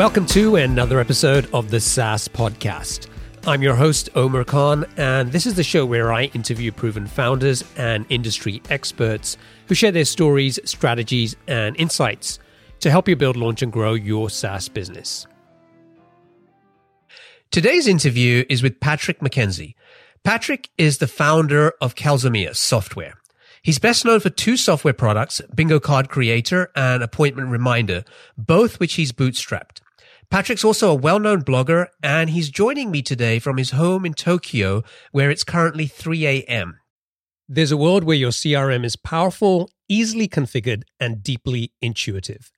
Welcome to another episode of the SaaS Podcast. I'm your host, Omer Khan, and this is the show where I interview proven founders and industry experts who share their stories, strategies, and insights to help you build, launch, and grow your SaaS business. Today's interview is with Patrick McKenzie. Patrick is the founder of Kalzumeus Software. He's best known for two software products, Bingo Card Creator and Appointment Reminder, both which he's bootstrapped. Patrick's also a well-known blogger and he's joining me today from his home in Tokyo where it's currently 3 a.m. There's a world where your CRM is powerful, easily configured, and deeply intuitive.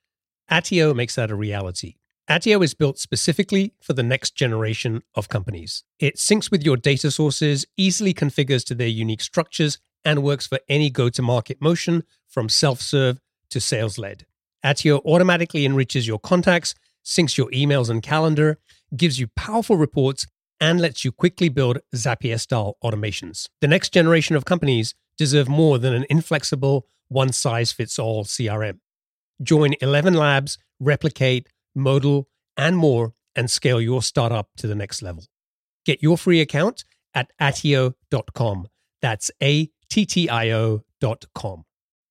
Attio makes that a reality. Attio is built specifically for the next generation of companies. It syncs with your data sources, easily configures to their unique structures, and works for any go to market motion from self serve to sales led. Attio automatically enriches your contacts, syncs your emails and calendar, gives you powerful reports, and lets you quickly build Zapier style automations. The next generation of companies deserve more than an inflexible, one size fits all CRM. Join 11 labs, replicate, modal, and more, and scale your startup to the next level. Get your free account at attio.com. That's A ttio.com.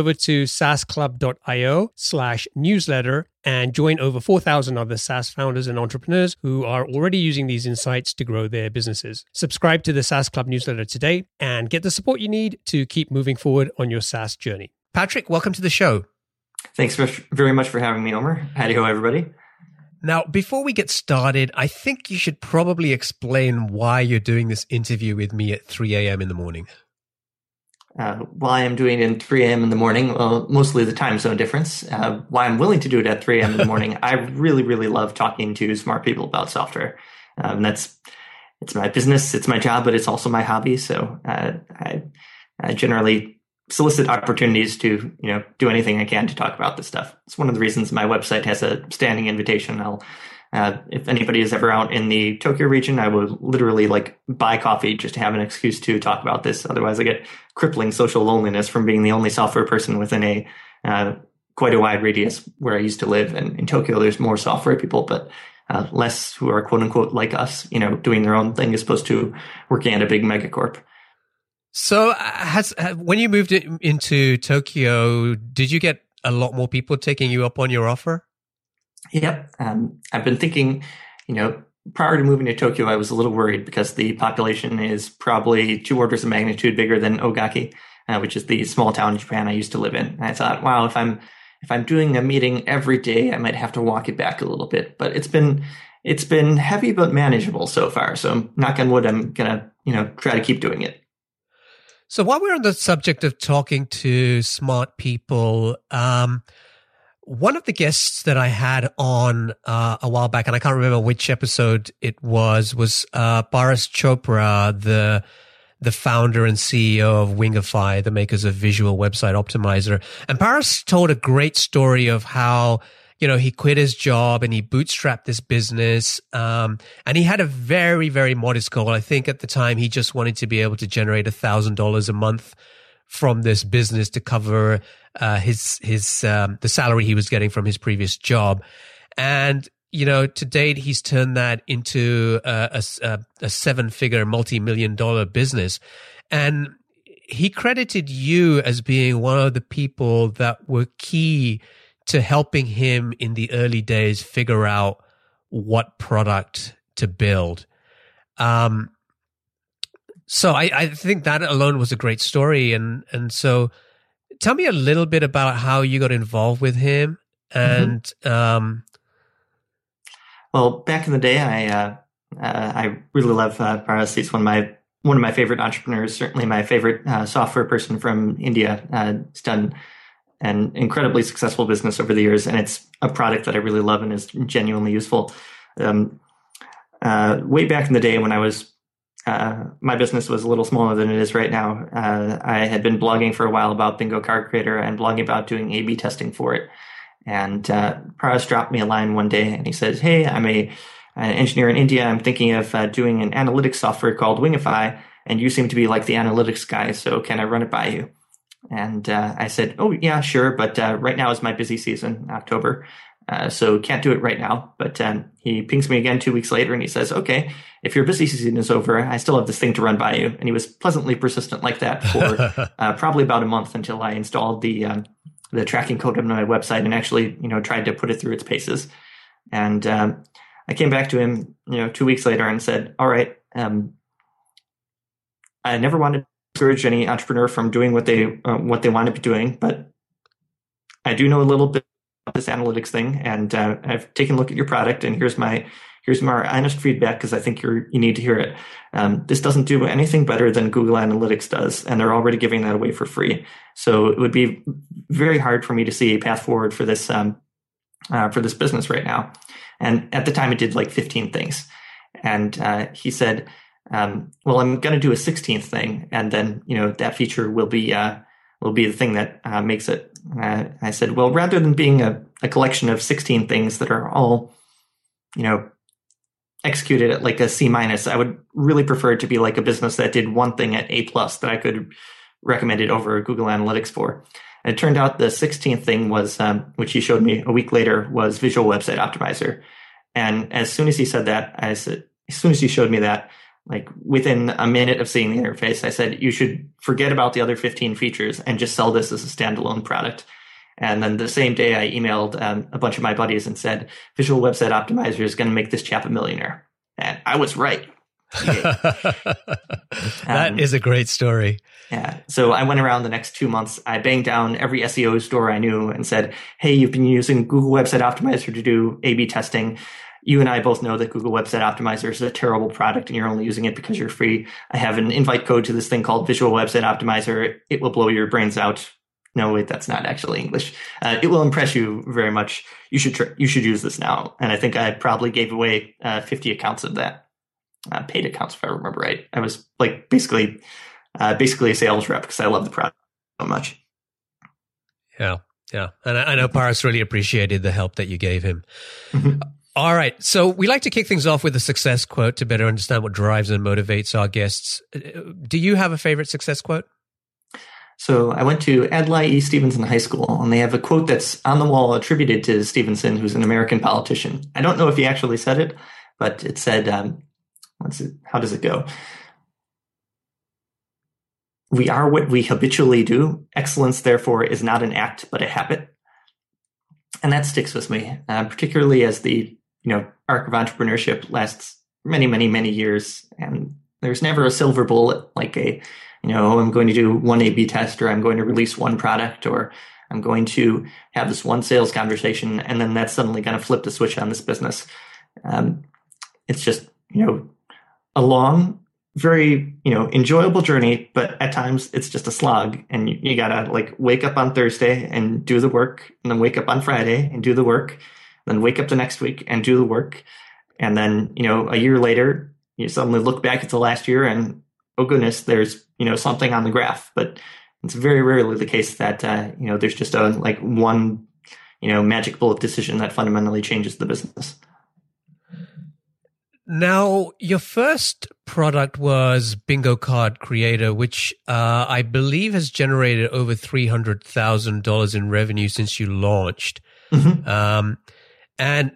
over to saasclub.io slash newsletter and join over 4,000 other SaaS founders and entrepreneurs who are already using these insights to grow their businesses. Subscribe to the SaaS Club newsletter today and get the support you need to keep moving forward on your SaaS journey. Patrick, welcome to the show. Thanks very much for having me, Omer. Howdy ho, everybody. Now, before we get started, I think you should probably explain why you're doing this interview with me at 3 a.m. in the morning uh, why I'm doing it in 3 a.m. in the morning, well, mostly the time zone difference, uh, why I'm willing to do it at 3 a.m. in the morning. I really, really love talking to smart people about software. Um, that's, it's my business, it's my job, but it's also my hobby. So uh, I, I generally solicit opportunities to, you know, do anything I can to talk about this stuff. It's one of the reasons my website has a standing invitation. I'll uh, if anybody is ever out in the Tokyo region, I would literally like buy coffee just to have an excuse to talk about this. Otherwise, I get crippling social loneliness from being the only software person within a uh, quite a wide radius where I used to live. And in Tokyo, there's more software people, but uh, less who are quote unquote like us, you know, doing their own thing as opposed to working at a big megacorp. So, uh, has when you moved into Tokyo, did you get a lot more people taking you up on your offer? Yep. Um, I've been thinking, you know, prior to moving to Tokyo, I was a little worried because the population is probably two orders of magnitude bigger than Ogaki, uh, which is the small town in Japan I used to live in. And I thought, wow, if I'm if I'm doing a meeting every day, I might have to walk it back a little bit. But it's been it's been heavy but manageable so far. So knock on wood, I'm gonna you know try to keep doing it. So while we're on the subject of talking to smart people, um, one of the guests that I had on uh, a while back, and I can't remember which episode it was, was uh, Chopra, the the founder and CEO of Wingify, the makers of Visual Website Optimizer. And Paras told a great story of how you know he quit his job and he bootstrapped this business, um, and he had a very very modest goal. I think at the time he just wanted to be able to generate a thousand dollars a month from this business to cover uh, his his um, the salary he was getting from his previous job, and you know to date he's turned that into a, a, a seven figure multi million dollar business, and he credited you as being one of the people that were key to helping him in the early days figure out what product to build. Um, so I, I think that alone was a great story, and and so tell me a little bit about how you got involved with him, mm-hmm. and mm-hmm. um, well, back in the day, I uh, uh, I really love uh, Paras. He's one of my one of my favorite entrepreneurs. Certainly, my favorite uh, software person from India. Uh, he's done an incredibly successful business over the years, and it's a product that I really love and is genuinely useful. Um, uh, way back in the day when I was uh, my business was a little smaller than it is right now. Uh, I had been blogging for a while about Bingo Card Creator and blogging about doing A/B testing for it. And uh, Paras dropped me a line one day, and he says, "Hey, I'm a an engineer in India. I'm thinking of uh, doing an analytics software called Wingify, and you seem to be like the analytics guy. So can I run it by you?" And uh, I said, "Oh yeah, sure, but uh, right now is my busy season, October, uh, so can't do it right now." But um, he pings me again two weeks later, and he says, "Okay, if your busy season is over, I still have this thing to run by you." And he was pleasantly persistent like that for uh, probably about a month until I installed the um, the tracking code on my website and actually, you know, tried to put it through its paces. And um, I came back to him, you know, two weeks later and said, "All right, um, I never wanted to discourage any entrepreneur from doing what they uh, what they want to be doing, but I do know a little bit this analytics thing, and uh, I've taken a look at your product, and here's my here's my honest feedback because I think you you need to hear it. Um, this doesn't do anything better than Google Analytics does, and they're already giving that away for free. So it would be very hard for me to see a path forward for this um, uh, for this business right now. And at the time, it did like 15 things, and uh, he said um, well, I'm going to do a 16th thing, and then you know that feature will be uh, will be the thing that uh, makes it. I said, well, rather than being a, a collection of 16 things that are all, you know, executed at like a C minus, I would really prefer it to be like a business that did one thing at A plus that I could recommend it over Google Analytics for. And it turned out the 16th thing was, um, which he showed me a week later, was Visual Website Optimizer. And as soon as he said that, I said, as soon as he showed me that, like within a minute of seeing the interface, I said, you should forget about the other 15 features and just sell this as a standalone product. And then the same day, I emailed um, a bunch of my buddies and said, Visual Website Optimizer is going to make this chap a millionaire. And I was right. that um, is a great story. Yeah. So I went around the next two months. I banged down every SEO store I knew and said, Hey, you've been using Google Website Optimizer to do A B testing you and I both know that Google Website Optimizer is a terrible product and you're only using it because you're free. I have an invite code to this thing called Visual Website Optimizer. It will blow your brains out. No, wait, that's not actually English. Uh, it will impress you very much. You should tr- you should use this now. And I think I probably gave away uh, 50 accounts of that, uh, paid accounts if I remember right. I was like basically uh, basically a sales rep because I love the product so much. Yeah, yeah, and I, I know Paras really appreciated the help that you gave him. Mm-hmm. All right. So we like to kick things off with a success quote to better understand what drives and motivates our guests. Do you have a favorite success quote? So I went to Adlai E. Stevenson High School, and they have a quote that's on the wall attributed to Stevenson, who's an American politician. I don't know if he actually said it, but it said, um, what's it, how does it go? We are what we habitually do. Excellence, therefore, is not an act, but a habit. And that sticks with me, uh, particularly as the you know, arc of entrepreneurship lasts many, many, many years. And there's never a silver bullet like a, you know, I'm going to do one A B test or I'm going to release one product or I'm going to have this one sales conversation and then that's suddenly going to flip the switch on this business. Um, it's just, you know, a long, very, you know, enjoyable journey, but at times it's just a slog and you, you gotta like wake up on Thursday and do the work and then wake up on Friday and do the work then wake up the next week and do the work. And then, you know, a year later, you suddenly look back at the last year and, oh goodness, there's, you know, something on the graph. But it's very rarely the case that, uh, you know, there's just a like one, you know, magic bullet decision that fundamentally changes the business. Now, your first product was Bingo Card Creator, which uh, I believe has generated over three hundred thousand dollars in revenue since you launched. Mm-hmm. Um, and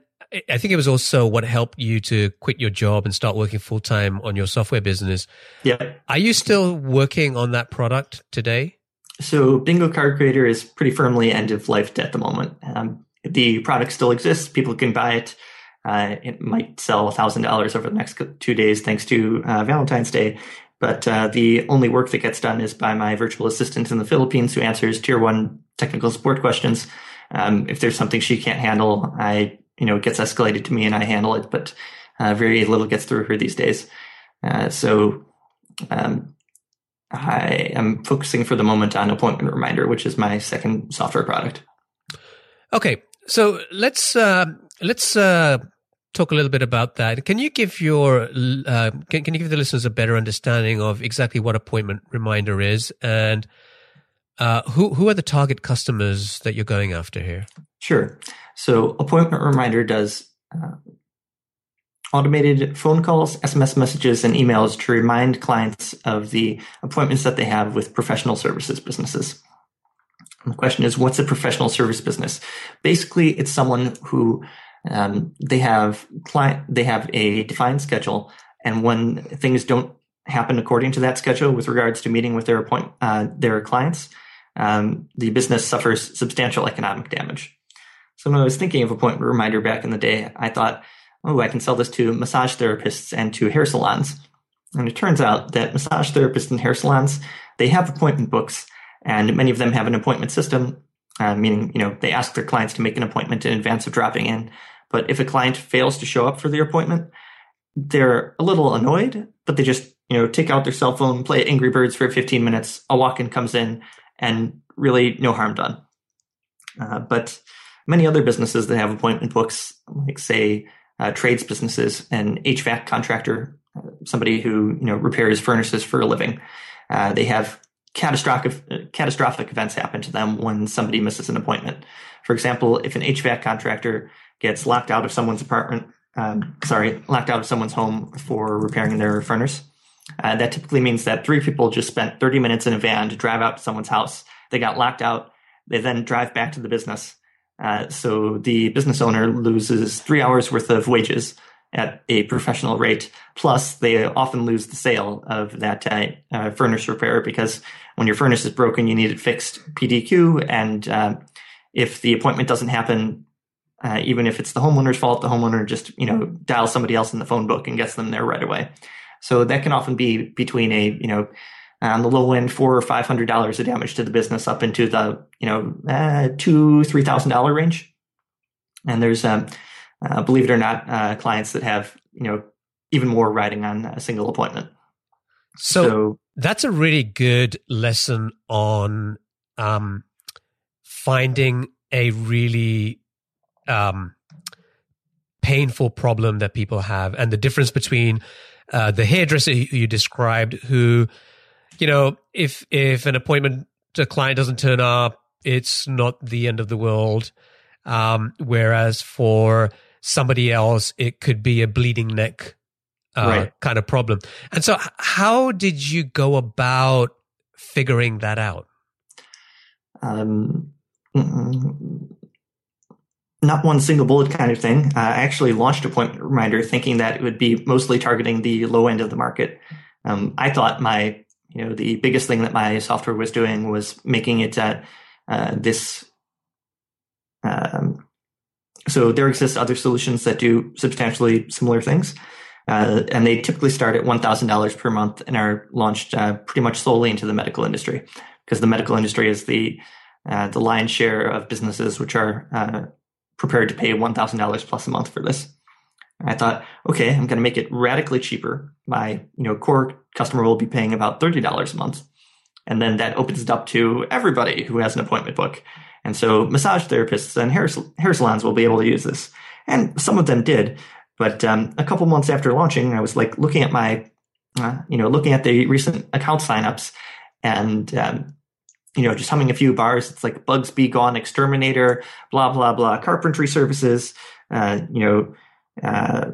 I think it was also what helped you to quit your job and start working full time on your software business. Yeah. Are you still working on that product today? So, Bingo Card Creator is pretty firmly end of life at the moment. Um, the product still exists. People can buy it. Uh, it might sell $1,000 over the next two days thanks to uh, Valentine's Day. But uh, the only work that gets done is by my virtual assistant in the Philippines who answers tier one technical support questions. Um, if there's something she can't handle, I, you know, it gets escalated to me and I handle it, but uh, very little gets through her these days. Uh, so, um, I am focusing for the moment on Appointment Reminder, which is my second software product. Okay, so let's uh, let's uh, talk a little bit about that. Can you give your uh, can, can you give the listeners a better understanding of exactly what Appointment Reminder is and uh, who who are the target customers that you're going after here? Sure. So Appointment Reminder does uh, automated phone calls, SMS messages, and emails to remind clients of the appointments that they have with professional services businesses. And the question is, what's a professional service business? Basically, it's someone who um, they have client, they have a defined schedule, and when things don't happen according to that schedule with regards to meeting with their appoint uh, their clients, um, the business suffers substantial economic damage. So when I was thinking of appointment reminder back in the day, I thought oh, I can sell this to massage therapists and to hair salons. And it turns out that massage therapists and hair salons, they have appointment books and many of them have an appointment system, uh, meaning, you know, they ask their clients to make an appointment in advance of dropping in. But if a client fails to show up for their appointment, they're a little annoyed, but they just, you know, take out their cell phone, play Angry Birds for 15 minutes. A walk-in comes in and really no harm done. Uh, but many other businesses that have appointment books, like say uh, trades businesses, an HVAC contractor, uh, somebody who you know repairs furnaces for a living. Uh, they have catastrophic catastrophic events happen to them when somebody misses an appointment. For example, if an HVAC contractor gets locked out of someone's apartment, um, sorry, locked out of someone's home for repairing their furnace, uh, that typically means that three people just spent 30 minutes in a van to drive out to someone's house. They got locked out. They then drive back to the business uh, so the business owner loses three hours worth of wages at a professional rate. Plus, they often lose the sale of that uh, uh, furnace repair because when your furnace is broken, you need it fixed PDQ. And uh, if the appointment doesn't happen, uh, even if it's the homeowner's fault, the homeowner just you know dials somebody else in the phone book and gets them there right away. So that can often be between a you know on the low end, four or five hundred dollars of damage to the business, up into the you know uh, two three thousand dollar range. And there's, um, uh, believe it or not, uh, clients that have you know even more riding on a single appointment. So, so that's a really good lesson on um, finding a really um, painful problem that people have, and the difference between uh, the hairdresser you described, who you know, if if an appointment a client doesn't turn up, it's not the end of the world. Um, whereas for somebody else, it could be a bleeding neck uh, right. kind of problem. And so, how did you go about figuring that out? Um, not one single bullet kind of thing. Uh, I actually launched Appointment Reminder thinking that it would be mostly targeting the low end of the market. Um, I thought my you know, the biggest thing that my software was doing was making it at uh, this. Um, so there exist other solutions that do substantially similar things, uh, and they typically start at one thousand dollars per month and are launched uh, pretty much solely into the medical industry, because the medical industry is the uh, the lion's share of businesses which are uh, prepared to pay one thousand dollars plus a month for this. I thought, okay, I'm going to make it radically cheaper. My, you know, core customer will be paying about $30 a month. And then that opens it up to everybody who has an appointment book. And so massage therapists and hair, hair salons will be able to use this. And some of them did. But um, a couple months after launching, I was like looking at my, uh, you know, looking at the recent account signups and, um, you know, just humming a few bars. It's like Bugs Be Gone Exterminator, blah, blah, blah, carpentry services, uh, you know, uh,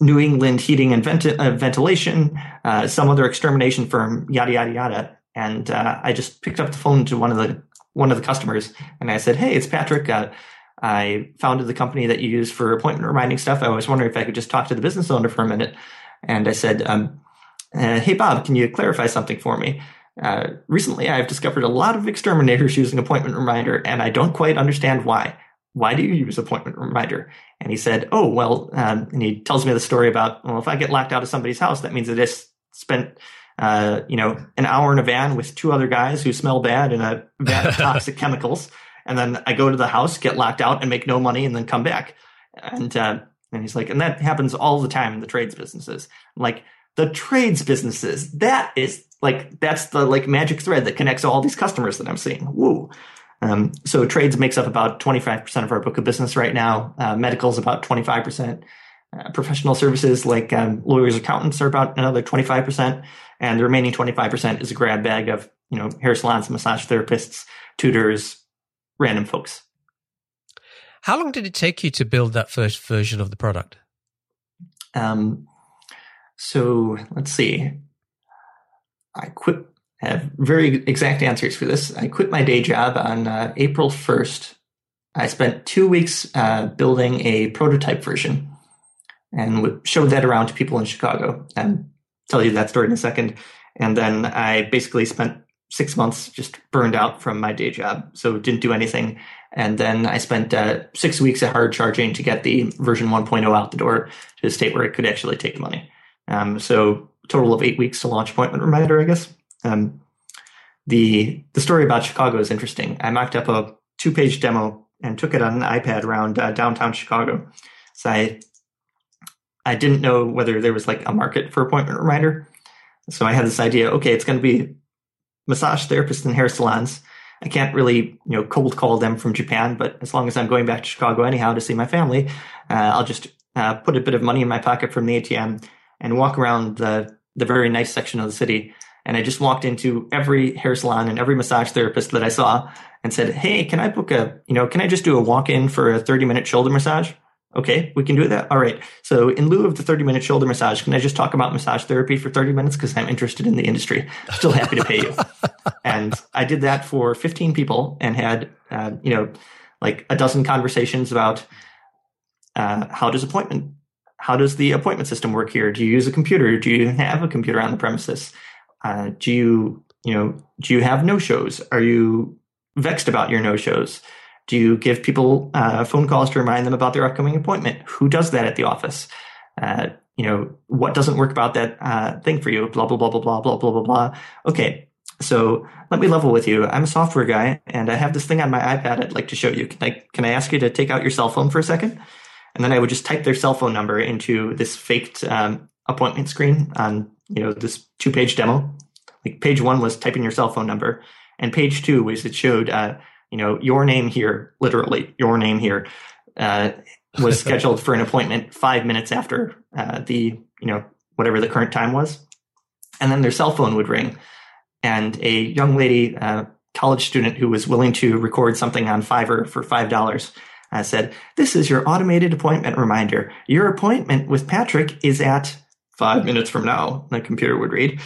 New England Heating and Vent- uh, Ventilation, uh, some other extermination firm, yada yada yada. And uh, I just picked up the phone to one of the one of the customers, and I said, "Hey, it's Patrick. Uh, I founded the company that you use for appointment reminding stuff. I was wondering if I could just talk to the business owner for a minute." And I said, um, "Hey, Bob, can you clarify something for me?" Recently, I've discovered a lot of exterminators using appointment reminder, and I don't quite understand why why do you use appointment reminder? And he said, oh, well, um, and he tells me the story about, well, if I get locked out of somebody's house, that means that I just spent, uh, you know, an hour in a van with two other guys who smell bad in a van of toxic chemicals. And then I go to the house, get locked out and make no money and then come back. And, uh, and he's like, and that happens all the time in the trades businesses. I'm like the trades businesses, that is like that's the like magic thread that connects all these customers that I'm seeing. Woo. Um, so trades makes up about 25% of our book of business right now. Uh, medical is about 25%. Uh, professional services like um, lawyers, accountants are about another 25%. And the remaining 25% is a grab bag of, you know, hair salons, massage therapists, tutors, random folks. How long did it take you to build that first version of the product? Um, so let's see. I quit have very exact answers for this. I quit my day job on uh, April 1st. I spent two weeks uh, building a prototype version and showed that around to people in Chicago. And tell you that story in a second. And then I basically spent six months just burned out from my day job, so didn't do anything. And then I spent uh, six weeks at hard charging to get the version 1.0 out the door to a state where it could actually take money. Um, so total of eight weeks to launch appointment reminder, I guess. Um, the the story about Chicago is interesting. I mocked up a two page demo and took it on an iPad around uh, downtown Chicago. So I I didn't know whether there was like a market for appointment reminder. So I had this idea. Okay, it's going to be massage therapists and hair salons. I can't really you know cold call them from Japan, but as long as I'm going back to Chicago anyhow to see my family, uh, I'll just uh, put a bit of money in my pocket from the ATM and walk around the the very nice section of the city and I just walked into every hair salon and every massage therapist that I saw and said, Hey, can I book a, you know, can I just do a walk in for a 30 minute shoulder massage? Okay, we can do that. All right. So in lieu of the 30 minute shoulder massage, can I just talk about massage therapy for 30 minutes? Cause I'm interested in the industry. Still happy to pay you. and I did that for 15 people and had, uh, you know, like a dozen conversations about, uh, how does appointment, how does the appointment system work here? Do you use a computer? Do you have a computer on the premises? Uh, do you, you know, do you have no shows? Are you vexed about your no shows? Do you give people uh, phone calls to remind them about their upcoming appointment? Who does that at the office? Uh, you know, what doesn't work about that uh, thing for you? Blah, blah, blah, blah, blah, blah, blah, blah, blah. Okay. So let me level with you. I'm a software guy and I have this thing on my iPad I'd like to show you. Can I, can I ask you to take out your cell phone for a second? And then I would just type their cell phone number into this faked um, appointment screen on you know this two page demo. Like page one was typing your cell phone number, and page two was it showed uh, you know your name here, literally your name here, uh, was scheduled for an appointment five minutes after uh, the you know whatever the current time was, and then their cell phone would ring, and a young lady, uh, college student who was willing to record something on Fiverr for five dollars. I said, This is your automated appointment reminder. Your appointment with Patrick is at five minutes from now, the computer would read.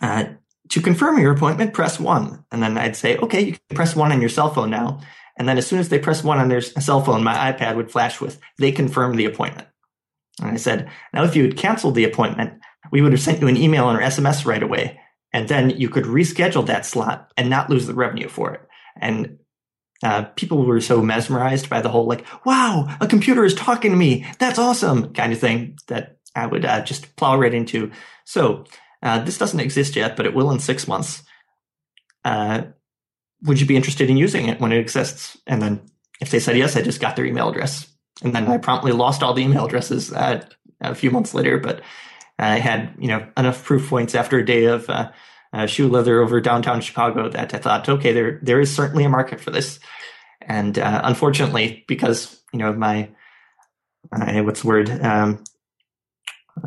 Uh, to confirm your appointment, press one. And then I'd say, okay, you can press one on your cell phone now. And then as soon as they press one on their cell phone, my iPad would flash with, they confirm the appointment. And I said, now if you had canceled the appointment, we would have sent you an email or SMS right away. And then you could reschedule that slot and not lose the revenue for it. And uh, people were so mesmerized by the whole like, wow, a computer is talking to me. That's awesome kind of thing that I would uh, just plow right into. So uh, this doesn't exist yet, but it will in six months. Uh, would you be interested in using it when it exists? And then if they said yes, I just got their email address. And then I promptly lost all the email addresses uh, a few months later, but I had, you know, enough proof points after a day of uh, uh, shoe leather over downtown Chicago that I thought, okay, there, there is certainly a market for this. And unfortunately, because, you know, my, what's the word? Um,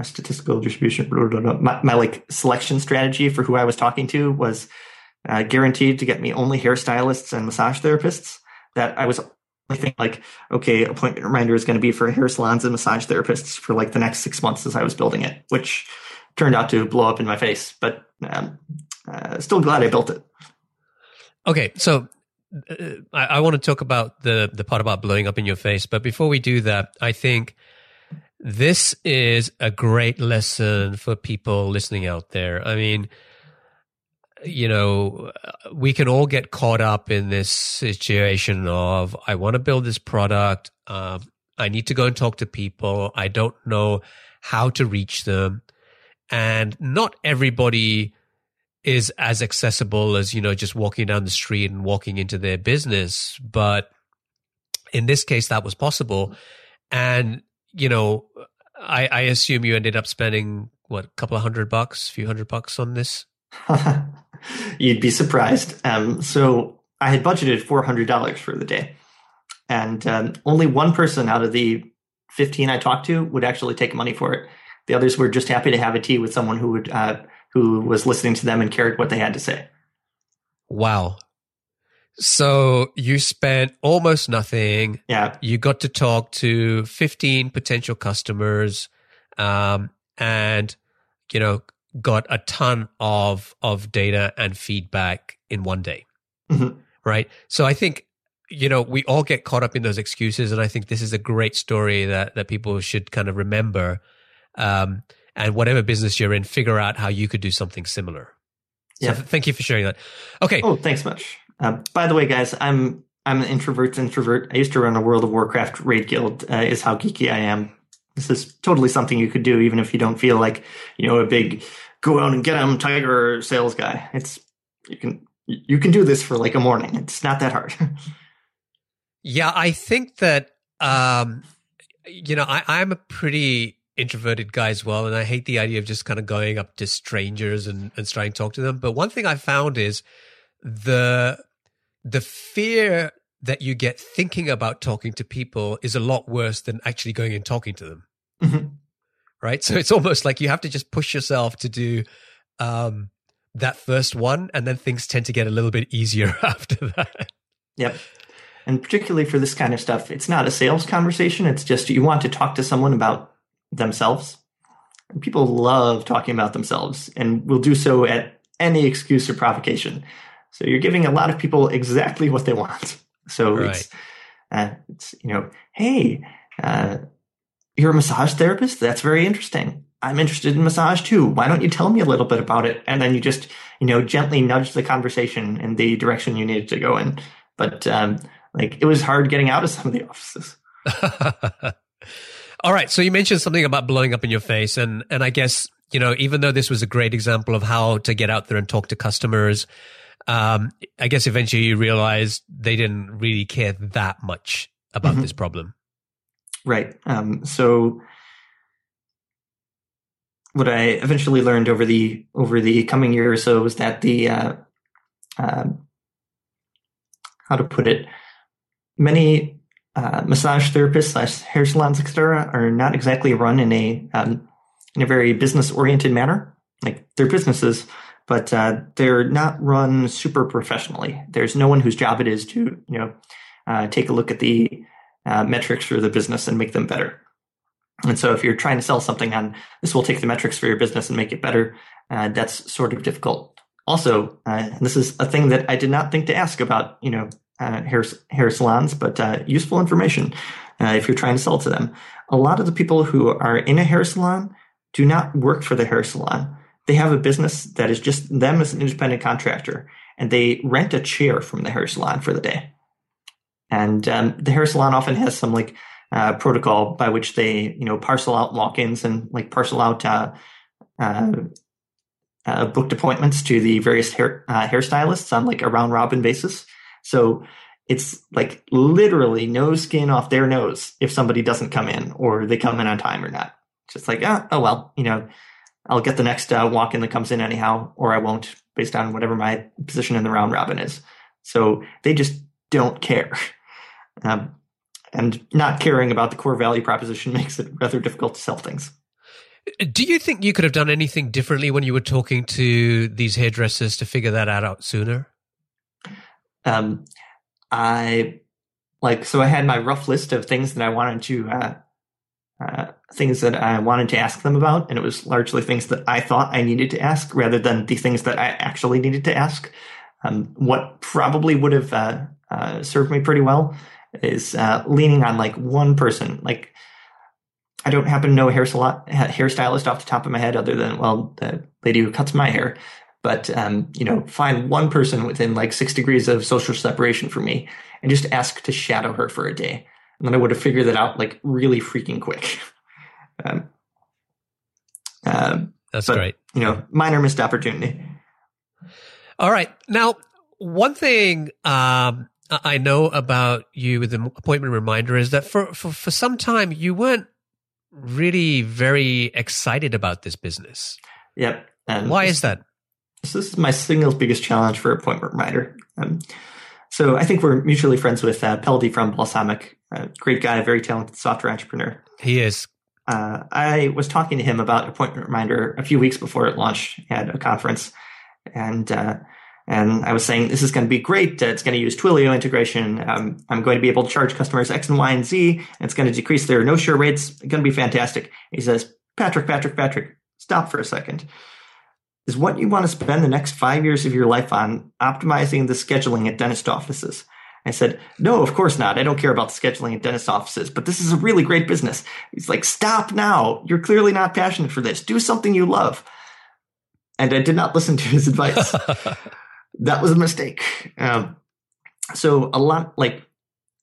statistical distribution. Blah, blah, blah. My, my, like selection strategy for who I was talking to was uh, guaranteed to get me only hairstylists and massage therapists. That I was thinking like, okay, appointment reminder is going to be for hair salons and massage therapists for like the next six months as I was building it, which turned out to blow up in my face. But um, uh, still glad I built it. Okay, so uh, I, I want to talk about the the part about blowing up in your face, but before we do that, I think this is a great lesson for people listening out there. I mean, you know, we can all get caught up in this situation of, I want to build this product. Um, I need to go and talk to people. I don't know how to reach them. And not everybody is as accessible as, you know, just walking down the street and walking into their business. But in this case, that was possible. And you know, I, I assume you ended up spending what a couple of hundred bucks, a few hundred bucks on this. You'd be surprised. Um, so I had budgeted four hundred dollars for the day, and um, only one person out of the fifteen I talked to would actually take money for it. The others were just happy to have a tea with someone who would uh, who was listening to them and cared what they had to say. Wow. So you spent almost nothing. Yeah. You got to talk to 15 potential customers um, and, you know, got a ton of, of data and feedback in one day. Mhm. Right. So I think, you know, we all get caught up in those excuses. And I think this is a great story that, that people should kind of remember. Um, and whatever business you're in, figure out how you could do something similar. Yeah. th- thank you for sharing that. Okay. Oh, thanks much. Uh, by the way, guys, I'm I'm an introvert's introvert. I used to run a World of Warcraft raid guild. Uh, is how geeky I am. This is totally something you could do, even if you don't feel like you know a big go out and get 'em tiger sales guy. It's you can you can do this for like a morning. It's not that hard. Yeah, I think that um you know, I, I'm a pretty introverted guy as well, and I hate the idea of just kind of going up to strangers and, and trying to talk to them. But one thing I found is the the fear that you get thinking about talking to people is a lot worse than actually going and talking to them. Mhm. Right. So it's almost like you have to just push yourself to do um that first one and then things tend to get a little bit easier after that. Yep. And particularly for this kind of stuff, it's not a sales conversation. It's just you want to talk to someone about themselves. People love talking about themselves and will do so at any excuse or provocation. So you're giving a lot of people exactly what they want. So it's, uh, it's, you know, hey, uh, you're a massage therapist? That's very interesting. I'm interested in massage too. Why don't you tell me a little bit about it? And then you just, you know, gently nudge the conversation in the direction you needed to go in. But um, like it was hard getting out of some of the offices. All right. So you mentioned something about blowing up in your face, and and I guess you know even though this was a great example of how to get out there and talk to customers, um, I guess eventually you realized they didn't really care that much about Mhm. this problem. Right. Um, so what I eventually learned over the over the coming year or so was that the uh, um how to put it, many uh, massage therapists slash hair salons, etc., are not exactly run in a um, in a very business oriented manner. Like they're businesses, but uh, they're not run super professionally. There's no one whose job it is to you know uh, take a look at the uh, metrics for the business and make them better. And so, if you're trying to sell something on this will take the metrics for your business and make it better, uh, that's sort of difficult. Also, this is a thing that I did not think to ask about, you know, hair hair salons, but uh, useful information uh, if you're trying to sell to them. A lot of the people who are in a hair salon do not work for the hair salon. They have a business that is just them as an independent contractor, and they rent a chair from the hair salon for the day. And um, the hair salon often has some like uh, protocol by which they, you know, parcel out walk-ins and like parcel out uh, uh, booked appointments to the various hair hairstylists on like a round robin basis. So it's like literally no skin off their nose if somebody doesn't come in or they come in on time or not. Just like, ah, oh well, you know, I'll get the next uh, walk in that comes in anyhow, or I won't, based on whatever my position in the round robin is. So they just don't care. Um, and not caring about the core value proposition makes it rather difficult to sell things. Do you think you could have done anything differently when you were talking to these hairdressers to figure that out sooner? Um, I like so I had my rough list of things that I wanted to uh, uh, things that I wanted to ask them about, and it was largely things that I thought I needed to ask rather than the things that I actually needed to ask. Um, what probably would have uh, uh, served me pretty well is uh, leaning on like one person. Like I don't happen to know a hair salon hairstylist off the top of my head, other than well the lady who cuts my hair. But um, you know, find one person within like six degrees of social separation from me, and just ask to shadow her for a day, and then I would have figured that out like really freaking quick. um, um, That's But- great. you know, minor missed opportunity. All right. Now, one thing um, I I know about you with the appointment reminder is that for, for, for some time you weren't really very excited about this business. Yep. And Why is that? So this is my single biggest challenge for Appointment Reminder. Um, so I think we're mutually friends with uh, Peldi from Balsamiq, Uh, great guy, a very talented software entrepreneur. He is. Uh, I was talking to him about Appointment Reminder a few weeks before it launched at a conference, and uh, and I was saying this is going to be great. it's going to use Twilio integration. Um, I'm going to be able to charge customers X and Y and Z, and it's going to decrease their no share rates. It's going to be fantastic. He says, Patrick, Patrick, Patrick, stop for a second is what you want to spend the next five years of your life on optimizing the scheduling at dentist offices. I said, no, of course not. I don't care about the scheduling at dentist offices, but this is a really great business. He's like, stop now. You're clearly not passionate for this. Do something you love. And I did not listen to his advice. that was a mistake. Um, so a lot like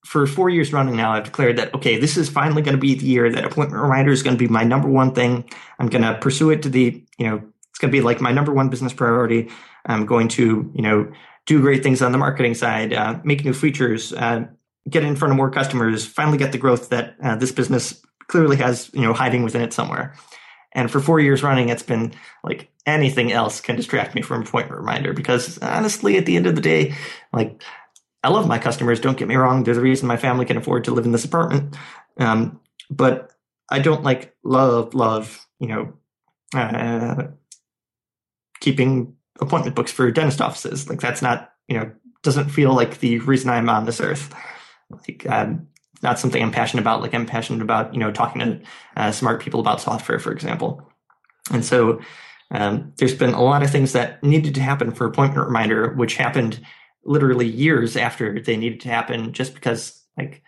for four years running now, I've declared that, okay, this is finally going to be the year that appointment reminder is going to be my number one thing. I'm going to pursue it to the, you know, it's going to be like my number one business priority. I'm going to, you know, do great things on the marketing side, uh, make new features, uh, get in front of more customers, finally get the growth that uh, this business clearly has, you know, hiding within it somewhere. And for four years running, it's been like anything else can distract me from appointment reminder because honestly, at the end of the day, like I love my customers. Don't get me wrong. They're the reason my family can afford to live in this apartment. Um, but I don't like love, love, you know, uh, keeping appointment books for dentist offices. Like that's not, you know, doesn't feel like the reason I'm on this earth. Like, um, not something I'm passionate about. Like I'm passionate about, you know, talking to uh, smart people about software, for example. And so um, there's been a lot of things that needed to happen for appointment reminder, which happened literally years after they needed to happen, just because like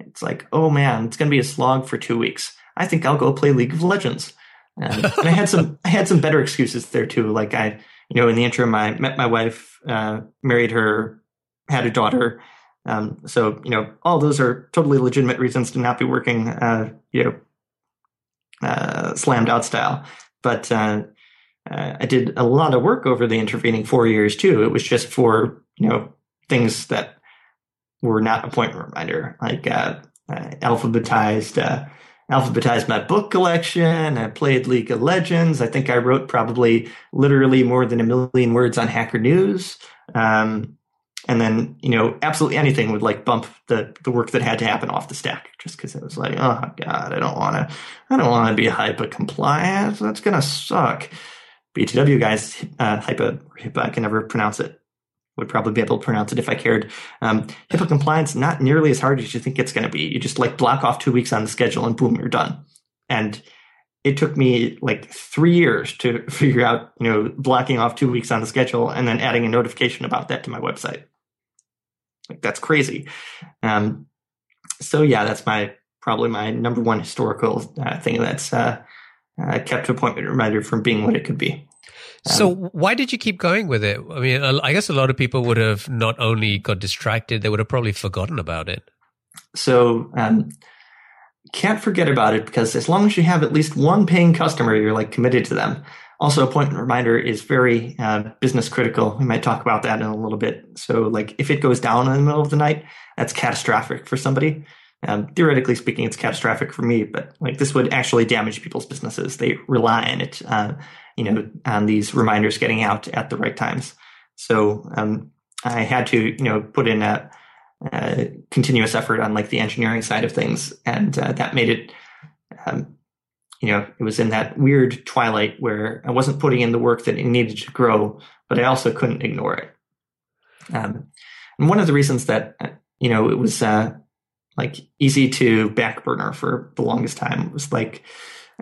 it's like, oh man, it's going to be a slog for two weeks. I think I'll go play League of Legends. And, and I had some I had some better excuses there too. Like I, you know, in the interim, I met my wife, uh, married her, had a daughter. Um, so you know, all those are totally legitimate reasons to not be working, uh, you know, uh, slammed out style. But uh, uh, I did a lot of work over the intervening four years too. It was just for you know things that were not appointment reminder, like uh, alphabetized alphabetized my book collection. I played League of Legends. I think I wrote probably literally more than a million words on Hacker News. Um, and then, you know, absolutely anything would like bump the, the work that had to happen off the stack just because it was like, oh God, I don't want to, I don't want to be HIPAA compliant. That's going to suck. BTW guys, uh, HIPAA, HIPAA, I can never pronounce it would probably be able to pronounce it if I cared. Um, HIPAA compliance, not nearly as hard as you think it's going to be. You just like block off two weeks on the schedule and boom, you're done. And it took me like three years to figure out, you know, blocking off two weeks on the schedule and then adding a notification about that to my website. Like that's crazy. Um, so yeah, that's my probably my number one historical uh, thing that's uh, uh, kept appointment reminder from being what it could be. So um, why did you keep going with it? I mean, I guess a lot of people would have not only got distracted, they would have probably forgotten about it. So um, can't forget about it because as long as you have at least one paying customer, you're like committed to them. Also, appointment reminder is very uh, business critical. We might talk about that in a little bit. So, like, if it goes down in the middle of the night, that's catastrophic for somebody. Um, theoretically speaking, it's catastrophic for me, but like this would actually damage people's businesses. They rely on it. Uh, you know, on these reminders getting out at the right times. So um, I had to, you know, put in a, a, continuous effort on like the engineering side of things, and uh, that made it, um, you know, it was in that weird twilight where I wasn't putting in the work that it needed to grow, but I also couldn't ignore it. Um, and one of the reasons that uh, you know it was uh, like easy to back burner for the longest time was like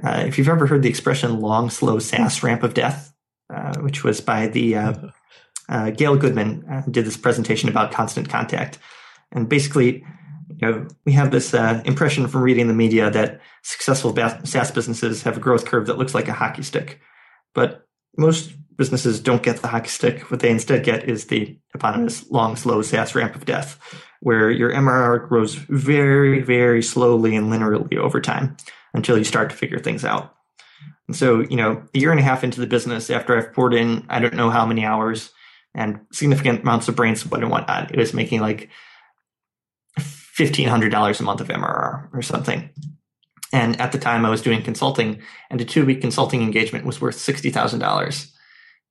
uh, if you've ever heard the expression long, slow SaaS ramp of death, uh, which was by the uh, uh Gail Goodman, uh, did this presentation about constant contact. And basically, you know, we have this uh, impression from reading the media that successful SaaS businesses have a growth curve that looks like a hockey stick. But most businesses don't get the hockey stick. What they instead get is the eponymous long, slow SaaS ramp of death, where your MRR grows very, very slowly and linearly over time until you start to figure things out. And so, you know, a year and a half into the business, after I've poured in, I don't know how many hours and significant amounts of brain sweat and whatnot, it was making like $1,500 a month of MRR or something. And at the time I was doing consulting and a two week consulting engagement was worth $60,000.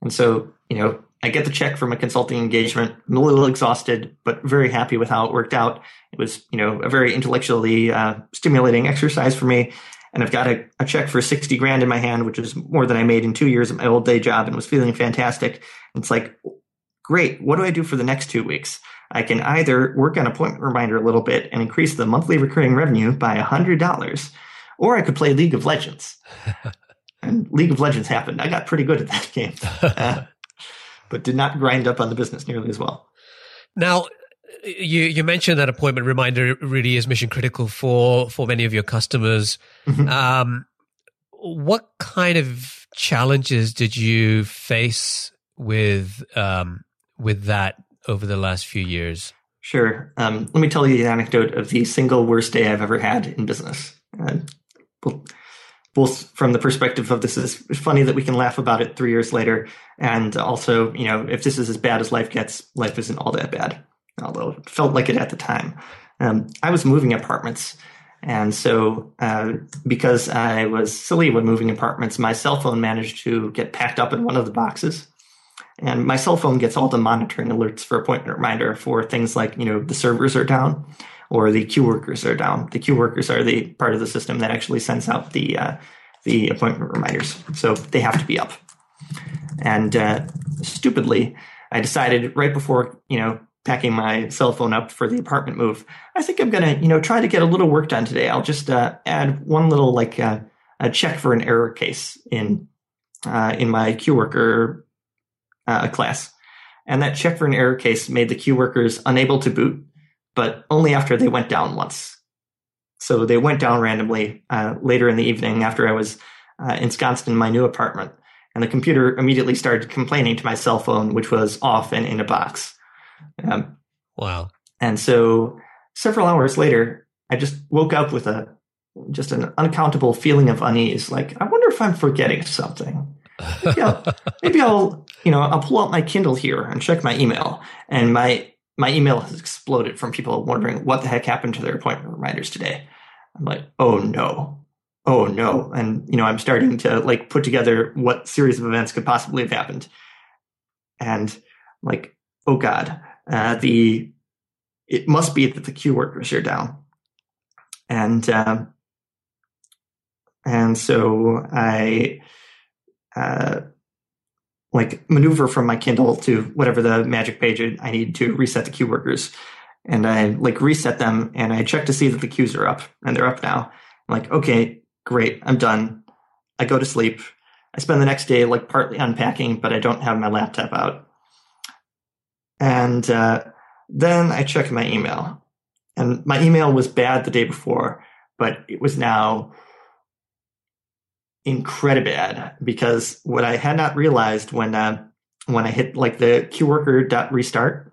And so, you know, I get the check from a consulting engagement. I'm a little exhausted, but very happy with how it worked out. It was, you know, a very intellectually uh, stimulating exercise for me. And I've got a, a, check for 60 grand in my hand, which is more than I made in two years at my old day job and was feeling fantastic. It's like, great. What do I do for the next two weeks? I can either work on appointment reminder a little bit and increase the monthly recurring revenue by $100, or I could play League of Legends. and League of Legends happened. I got pretty good at that game, uh, but did not grind up on the business nearly as well. Now, you you mentioned that appointment reminder really is mission critical for for many of your customers. Mm-hmm. Um, what kind of challenges did you face with um, with that over the last few years? Sure. Um, let me tell you the anecdote of the single worst day I've ever had in business. Uh, both from the perspective of this is funny that we can laugh about it three years later, and also, you know, if this is as bad as life gets, life isn't all that bad, although it felt like it at the time. Um, I was moving apartments. And so, uh, because I was silly when moving apartments, my cell phone managed to get packed up in one of the boxes. And my cell phone gets all the monitoring alerts for appointment reminder for things like, you know, the servers are down or the queue workers are down. The queue workers are the part of the system that actually sends out the, uh, the appointment reminders. So they have to be up. And uh, stupidly, I decided right before, you know, packing my cell phone up for the apartment move, I think I'm to, you know, try to get a little work done today. I'll just uh, add one little like uh, a check for an error case in uh, in my queue worker uh, class. And that check for an error case made the queue workers unable to boot, but only after they went down once. So they went down randomly uh, later in the evening after I was uh, ensconced in my new apartment. And the computer immediately started complaining to my cell phone, which was off and in a box. Um, wow. And so several hours later, I just woke up with a just an uncountable feeling of unease. Like, I wonder if I'm forgetting something. Maybe I'll, maybe I'll, you know, I'll pull out my Kindle here and check my email. And my my email has exploded from people wondering what the heck happened to their appointment reminders today. I'm like, oh no, oh no, and you know, I'm starting to like put together what series of events could possibly have happened, and like, oh god, uh, the it must be that the queue workers are down, and um, and so I uh, like maneuver from my Kindle to whatever the magic page I need to reset the queue workers. And I like reset them and I check to see that the queues are up and they're up now. I'm like, okay, great, I'm done. I go to sleep. I spend the next day like partly unpacking, but I don't have my laptop out. And uh, then I check my email. And my email was bad the day before, but it was now incredibly bad because what I had not realized when uh, when I hit like the queue worker dot restart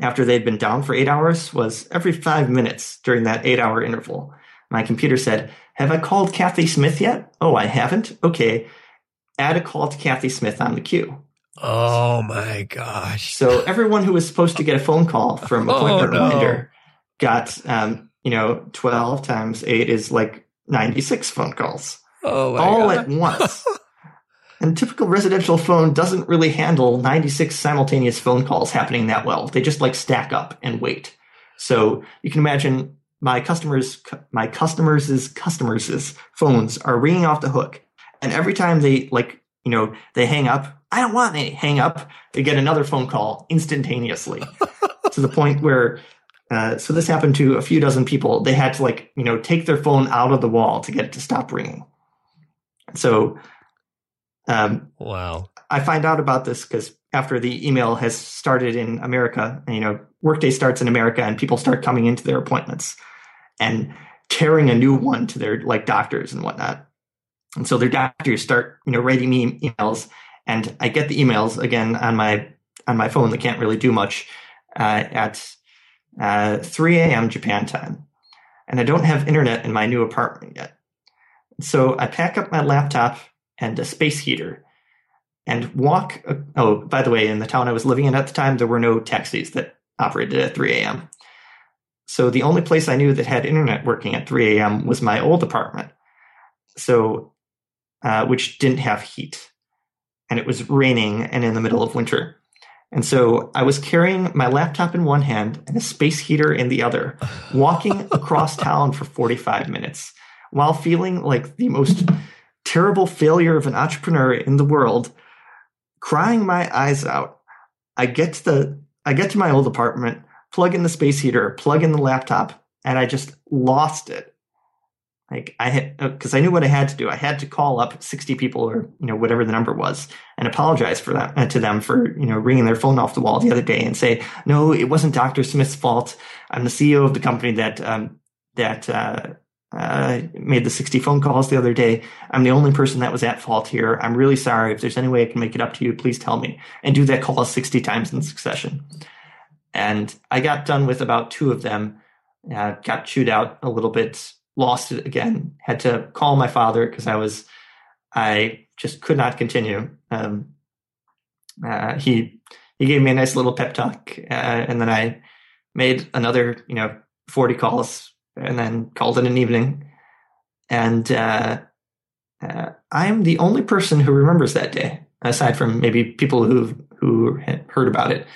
after they'd been down for eight hours was every five minutes during that eight hour interval. My computer said, Have I called Kathy Smith yet? Oh, I haven't? Okay. Add a call to Kathy Smith on the queue. Oh my gosh. So everyone who was supposed to get a phone call from appointment oh, no. reminder got, um, you know, 12 times 8 is like 96 phone calls. Oh all God. at once. and typical residential phone doesn't really handle 96 simultaneous phone calls happening that well. They just like stack up and wait. So you can imagine my customers, my customers' customers' phones are ringing off the hook. And every time they like, you know, they hang up, I don't want any hang up. They get another phone call instantaneously to the point where uh, so this happened to a few dozen people. They had to like, you know, take their phone out of the wall to get it to stop ringing. So, um, wow. I find out about this because after the email has started in America, and, you know, Workday starts in America and people start coming into their appointments and tearing a new one to their like doctors and whatnot. And so their doctors start, you know, writing me emails and I get the emails again on my, on my phone that can't really do much, uh, at, uh, 3 a.m. Japan time. And I don't have internet in my new apartment yet. So I pack up my laptop and a space heater and walk. Oh, by the way, in the town I was living in at the time, there were no taxis that operated at 3 a.m. So the only place I knew that had internet working at 3 a.m. was my old apartment. so uh, which didn't have heat, and it was raining and in the middle of winter. And so I was carrying my laptop in one hand and a space heater in the other, walking across town for 45 minutes while feeling like the most terrible failure of an entrepreneur in the world, crying my eyes out. I get to the I get to my old apartment, plug in the space heater, plug in the laptop, and I just lost it. Like I had, because uh, I knew what I had to do. I had to call up 60 people or, you know, whatever the number was and apologize for that uh, to them for, you know, ringing their phone off the wall the other day and say, no, it wasn't Dr. Smith's fault. I'm the CEO of the company that, um, that, uh, uh, made the 60 phone calls the other day. I'm the only person that was at fault here. I'm really sorry. If there's any way I can make it up to you, please tell me and do that call 60 times in succession. And I got done with about two of them, uh, got chewed out a little bit lost it again. Had to call my father because I was, I just could not continue. Um, uh, he he gave me a nice little pep talk, uh, and then I made another, you know, forty calls, and then called it an evening. And uh, uh I'm the only person who remembers that day, aside from maybe people who who heard about it.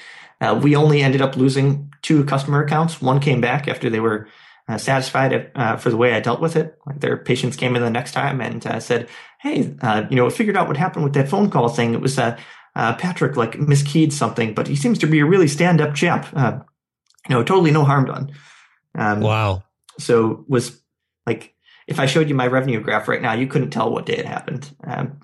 Uh, we only ended up losing two customer accounts. One came back after they were uh, satisfied uh, for the way I dealt with it. Like their patients came in the next time and uh, said, "Hey, uh, you know, figured out what happened with that phone call thing. It was uh, uh, Patrick like miskeyed something, but he seems to be a really stand-up chap. you know, totally no harm done." Um, wow. So was like if I showed you my revenue graph right now, you couldn't tell what day it happened. Um,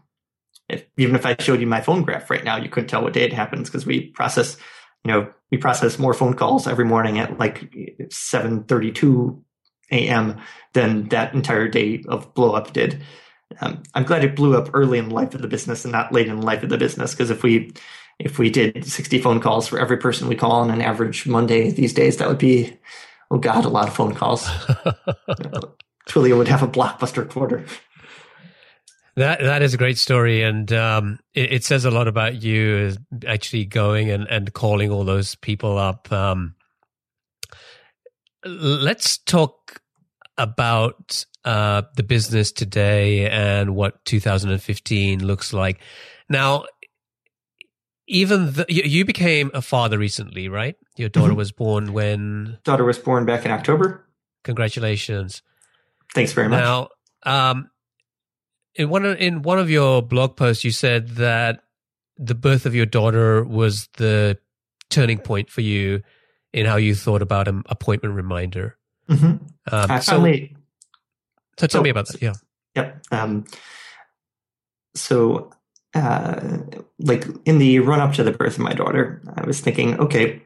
if, even if I showed you my phone graph right now, you couldn't tell what day it happens because we process you know, we process more phone calls every morning at like 7:32 a.m. than that entire day of blow up did. Um, I'm glad it blew up early in the life of the business and not late in the life of the business because if we if we did 60 phone calls for every person we call on an average Monday these days, that would be oh god, a lot of phone calls. Twilio would have a blockbuster quarter. That that is a great story, and um, it, it, says a lot about you actually going and, and calling all those people up. Um, let's talk about uh, the business today and what 2015 looks like. Now, even the, you, you, became a father recently, right? Your daughter mm-hmm. was born when daughter was born back in October. Congratulations! Thanks very much. Now, um, in one of, in one of your blog posts, you said that the birth of your daughter was the turning point for you in how you thought about an appointment reminder. Mm-hmm. Um, I finally, so, so tell oh, me about that. Yeah. Yep. Um, so, uh, like in the run up to the birth of my daughter, I was thinking, okay,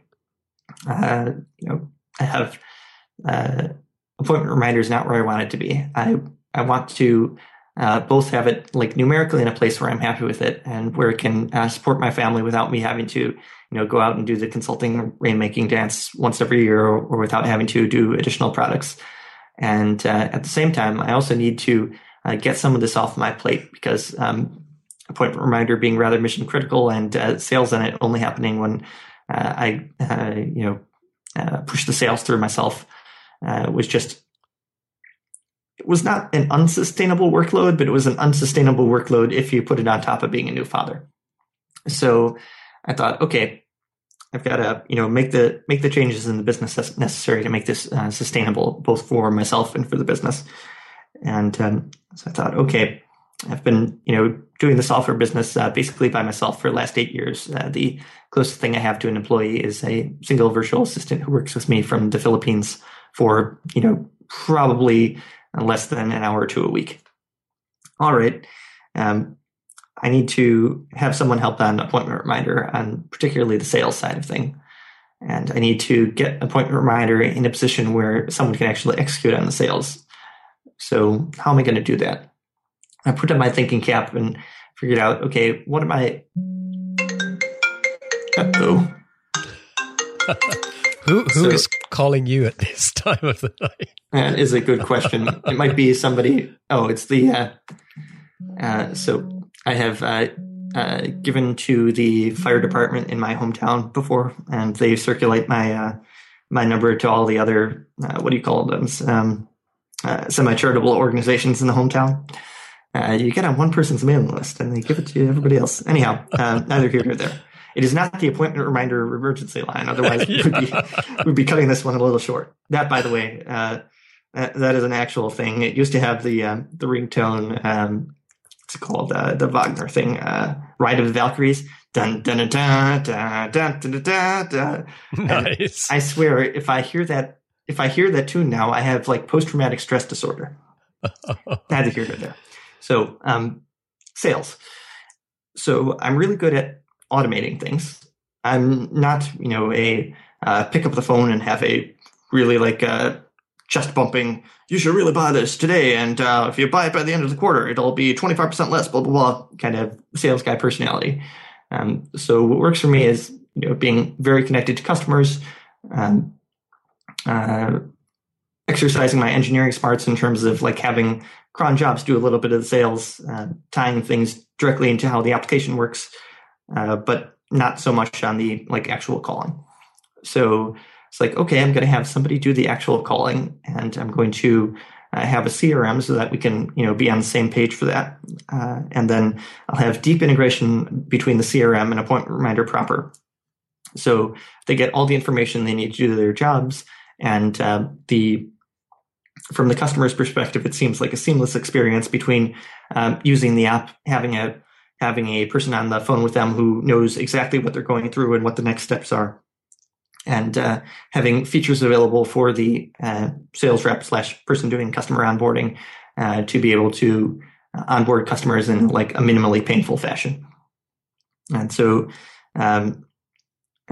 uh, you know, I have uh, appointment reminders not where I want it to be. I I want to uh, both have it like numerically in a place where I'm happy with it and where it can uh, support my family without me having to, you know, go out and do the consulting rainmaking dance once every year or, or without having to do additional products. And uh, at the same time, I also need to uh, get some of this off my plate because um, appointment reminder being rather mission critical and uh, sales in it only happening when uh, I, you know, push the sales through myself was just it was not an unsustainable workload, but it was an unsustainable workload if you put it on top of being a new father. So I thought, okay, I've got to you know make the make the changes in the business necessary to make this uh, sustainable, both for myself and for the business. And um, so I thought, okay, I've been you know doing the software business uh, basically by myself for the last eight years. Uh, the closest thing I have to an employee is a single virtual assistant who works with me from the Philippines for you know probably less than an hour or two a week. All right. Um, I need to have someone help on appointment reminder on particularly the sales side of thing. And I need to get appointment reminder in a position where someone can actually execute on the sales. So how am I going to do that? I put on my thinking cap and figured out, okay, what am I? oh Who who so, is calling you at this time of the night? That is a good question. it might be somebody. Oh, it's the. Uh, uh, so I have uh, uh given to the fire department in my hometown before, and they circulate my uh, my number to all the other uh, what do you call them? Um, semi charitable organizations in the hometown. Uh, you get on one person's mailing list and they give it to everybody else. Anyhow, uh, neither here nor there. It is not the appointment reminder or emergency line. Otherwise, yeah. we'd, be, we'd be cutting this one a little short. That, by the way, uh, that, that is an actual thing. It used to have the um, the ringtone. Um, what's it called? Uh, the Wagner thing, uh, "Ride of the Valkyries." Dun dun dun dun dun dun dun dun. Nice. I swear, if I hear that, if I hear that tune now, I have like post traumatic stress disorder. Neither here nor there. So, um, sales. So I'm really good at automating things. I'm not, you know, a uh, pick up the phone and have a really like uh, chest bumping. You should really buy this today, and uh, if you buy it by the end of the quarter, it'll be 25 percent less. Blah blah blah. Kind of sales guy personality. Um, so what works for me is you know being very connected to customers, um, uh, exercising my engineering smarts in terms of like having cron jobs do a little bit of the sales, uh, tying things directly into how the application works, uh, but not so much on the like actual calling. So it's like, okay, I'm going to have somebody do the actual calling, and I'm going to uh, have a CRM so that we can, you know, be on the same page for that. Uh, and then I'll have deep integration between the CRM and appointment reminder proper. So they get all the information they need to do their jobs, and uh, the from the customer's perspective, it seems like a seamless experience between um, using the app, having a having a person on the phone with them who knows exactly what they're going through and what the next steps are, and uh, having features available for the uh, sales rep slash person doing customer onboarding uh, to be able to uh, onboard customers in like a minimally painful fashion. And so um,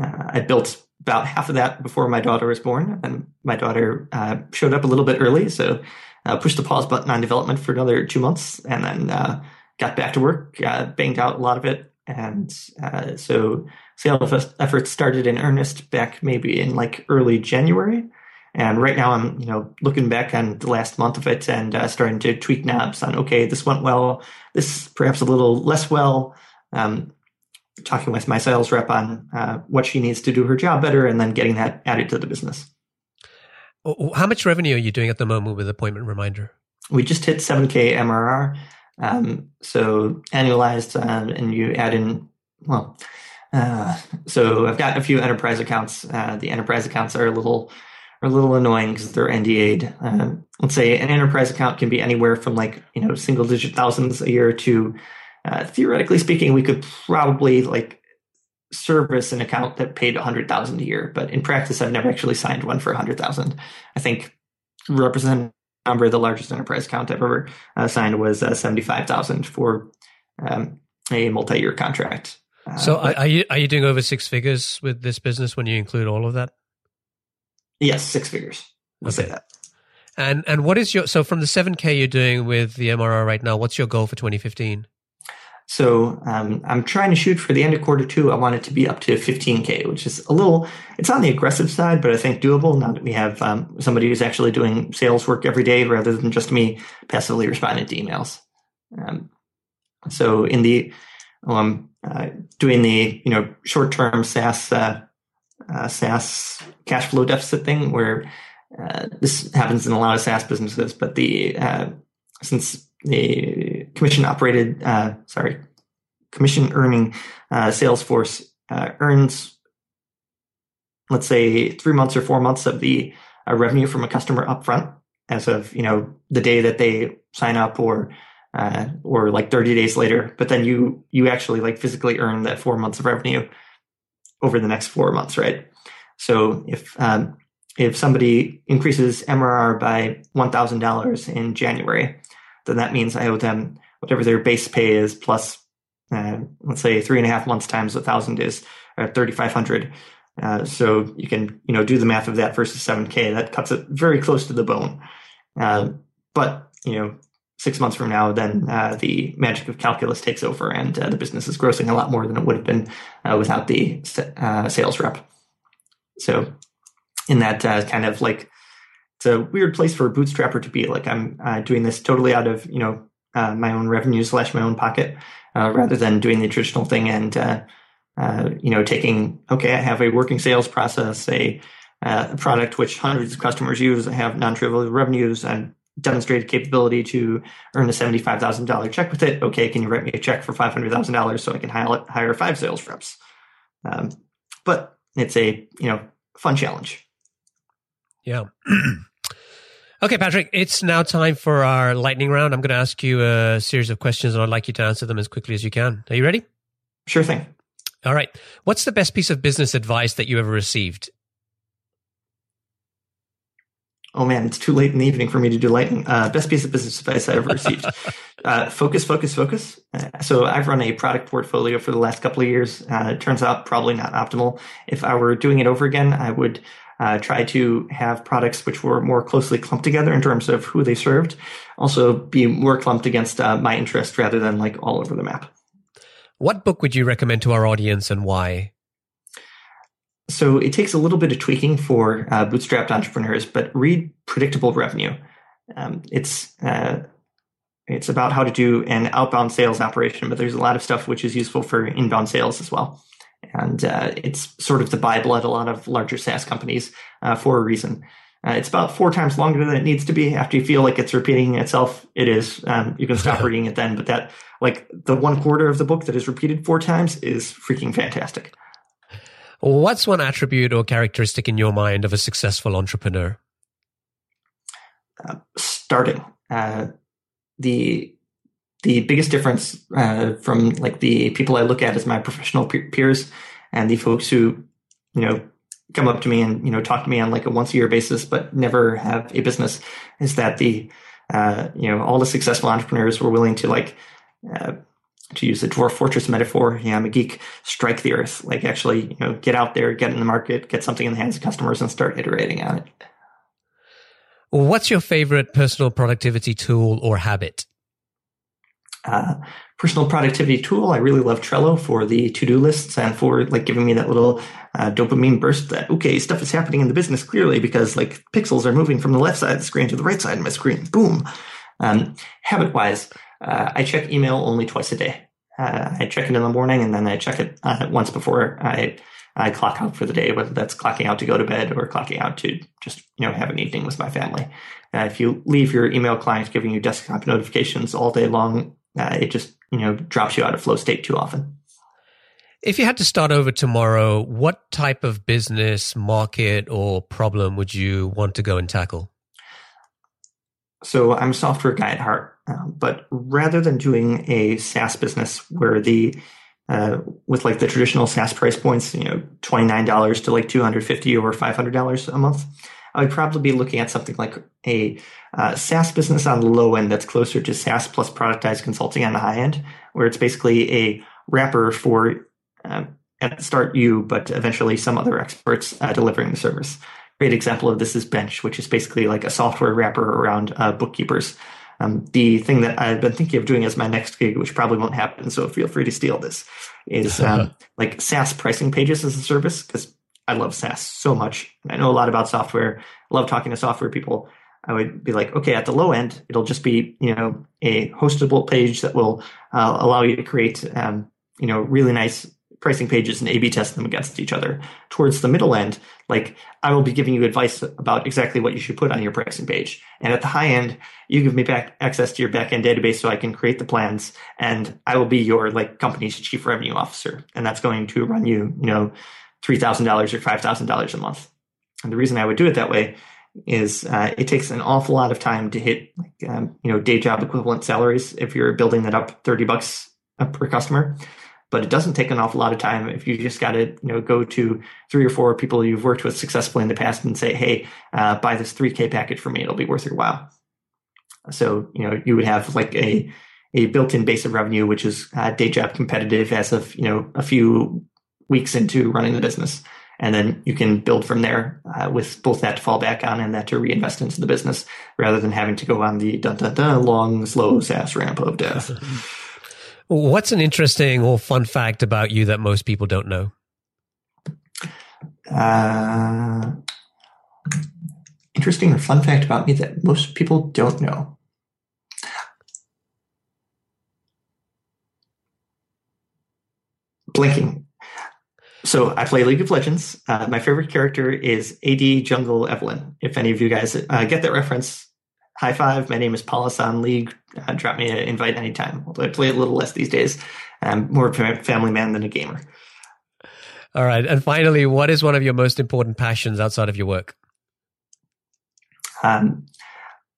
uh, I built about half of that before my daughter was born, and my daughter uh, showed up a little bit early, so I pushed the pause button on development for another two months, and then got back to work, banged out a lot of it, and so sales efforts started in earnest back maybe in like early January. And right now I'm, you know, looking back on the last month of it and uh, starting to tweak knobs on, okay, this went well, this perhaps a little less well. Um, talking with my sales rep on uh, what she needs to do her job better and then getting that added to the business. How much revenue are you doing at the moment with Appointment Reminder? We just hit 7K MRR. Um, so annualized, uh, and you add in, well, uh, so I've got a few enterprise accounts. Uh, the enterprise accounts are a little are a little annoying because they're NDA'd. Um, let's say an enterprise account can be anywhere from like you know single digit thousands a year to uh, theoretically speaking, we could probably like service an account that paid a hundred thousand a year. But in practice, I've never actually signed one for a hundred thousand. I think represent number the largest enterprise account I've ever uh, signed was uh, seventy five thousand for um, a multi year contract. Uh, so are, are, you are you doing over six figures with this business when you include all of that? Yes, six figures. I'll okay. say that. And and what is your so from the seven k you're doing with the MRR right now? What's your goal for 2015? So um, I'm trying to shoot for the end of quarter two. I want it to be up to 15k, which is a little. It's on the aggressive side, but I think doable. Now that we have um, somebody who's actually doing sales work every day, rather than just me passively responding to emails. Um, so in the uh, doing the you know short term SaaS uh, uh, SaaS cash flow deficit thing, where uh, this happens in a lot of SaaS businesses, but the uh, since the commission operated uh, sorry commission earning sales force earns let's say three months or four months of the revenue from a customer upfront as of you know the day that they sign up or uh, or like 30 days later, but then you you actually like physically earn that four months of revenue over the next four months, right? So if um, if somebody increases MRR by one thousand dollars in January, then that means I owe them whatever their base pay is plus, uh, let's say three and a half months times a thousand is uh, thirty five hundred. Uh, so you can you know do the math of that versus seven k. That cuts it very close to the bone. Uh, but you know six months from now, then uh, the magic of calculus takes over and the business is grossing a lot more than it would have been without the sales rep. So, in that kind of like, it's a weird place for a bootstrapper to be. Like, I'm uh, doing this totally out of, you know, uh, my own revenue slash my own pocket uh, rather than doing the traditional thing and, uh, you know, taking, okay, I have a working sales process, a, a product which hundreds of customers use, I have non trivial revenues, and demonstrated capability to earn a $75,000 check with it. Okay, can you write me a check for $500,000 so I can hire, hire five sales reps? Um, but it's a, you know, fun challenge. Yeah. okay, Patrick, it's now time for our lightning round. I'm going to ask you a series of questions and I'd like you to answer them as quickly as you can. Are you ready? Sure thing. All right. What's the best piece of business advice that you ever received? Oh man, it's too late in the evening for me to do lightning. Uh, best piece of business advice I ever received. uh, focus, focus, focus. Uh, so I've run a product portfolio for the last couple of years. Uh, it turns out probably not optimal. If I were doing it over again, I would uh, try to have products which were more closely clumped together in terms of who they served. Also be more clumped against uh, my interest rather than like all over the map. What book would you recommend to our audience and why? So it takes a little bit of tweaking for uh, bootstrapped entrepreneurs, but read Predictable Revenue. Um, it's uh, it's about how to do an outbound sales operation, but there's a lot of stuff which is useful for inbound sales as well. And uh, it's sort of the Bible at a lot of larger SaaS companies uh, for a reason. Uh, it's about four times longer than it needs to be. After you feel like it's repeating itself, it is. Um, you can stop reading it then, but that like the one quarter of the book that is repeated four times is freaking fantastic. What's one attribute or characteristic in your mind of a successful entrepreneur? Uh, starting. Uh, the the biggest difference uh, from like the people I look at as my professional peers and the folks who you know come up to me and you know talk to me on like a once a year basis but never have a business is that the uh, you know all the successful entrepreneurs were willing to like uh, to use the dwarf fortress metaphor, yeah, I'm a geek, strike the earth. Like actually, you know, get out there, get in the market, get something in the hands of customers and start iterating on it. What's your favorite personal productivity tool or habit? Uh, personal productivity tool. I really love Trello for the to-do lists and for like giving me that little uh, dopamine burst that, okay, stuff is happening in the business clearly because like pixels are moving from the left side of the screen to the right side of my screen. Boom. Um, habit wise, uh, I check email only twice a day. Uh, I check it in the morning and then I check it uh, once before I I clock out for the day, whether that's clocking out to go to bed or clocking out to just you know have an evening with my family. Uh, if you leave your email client giving you desktop notifications all day long, uh, it just you know drops you out of flow state too often. If you had to start over tomorrow, what type of business, market, or problem would you want to go and tackle? So I'm a software guy at heart, uh, but rather than doing a SaaS business where the uh, with like the traditional SaaS price points, you know, twenty nine dollars to like two hundred fifty or five hundred dollars a month, I would probably be looking at something like a uh, SaaS business on the low end that's closer to SaaS plus productized consulting on the high end, where it's basically a wrapper for uh, at the start you, but eventually some other experts uh, delivering the service great example of this is Bench, which is basically like a software wrapper around uh, bookkeepers. Um, the thing that I've been thinking of doing as my next gig, which probably won't happen, so feel free to steal this, is um, like SaaS pricing pages as a service because I love SaaS so much. I know a lot about software. I love talking to software people. I would be like, okay, at the low end, it'll just be you know a hostable page that will uh, allow you to create um, you know really nice pricing pages and A B test them against each other. Towards the middle end, like I will be giving you advice about exactly what you should put on your pricing page. And at the high end, you give me back access to your backend database so I can create the plans and I will be your like company's chief revenue officer. And that's going to run you, you know, $3,000 or $5,000 a month. And the reason I would do it that way is uh, it takes an awful lot of time to hit like, um, you know day job equivalent salaries if you're building that up 30 bucks per customer. But it doesn't take an awful lot of time if you just got to you know go to three or four people you've worked with successfully in the past and say hey uh, buy this 3k package for me. It'll be worth your while. So you know you would have like a a built-in base of revenue which is uh, day job competitive as of you know a few weeks into running the business and then you can build from there uh, with both that to fall back on and that to reinvest into the business rather than having to go on the dun, dun, dun, long slow SaaS ramp of death. What's an interesting or fun fact about you that most people don't know? Uh, interesting or fun fact about me that most people don't know. Blinking. So I play League of Legends. Uh, my favorite character is AD Jungle Evelynn. If any of you guys uh, get that reference, high five. My name is Palasan League. Uh, drop me an invite anytime. Although I play a little less these days. I'm more of a family man than a gamer. All right. And finally, what is one of your most important passions outside of your work? Um,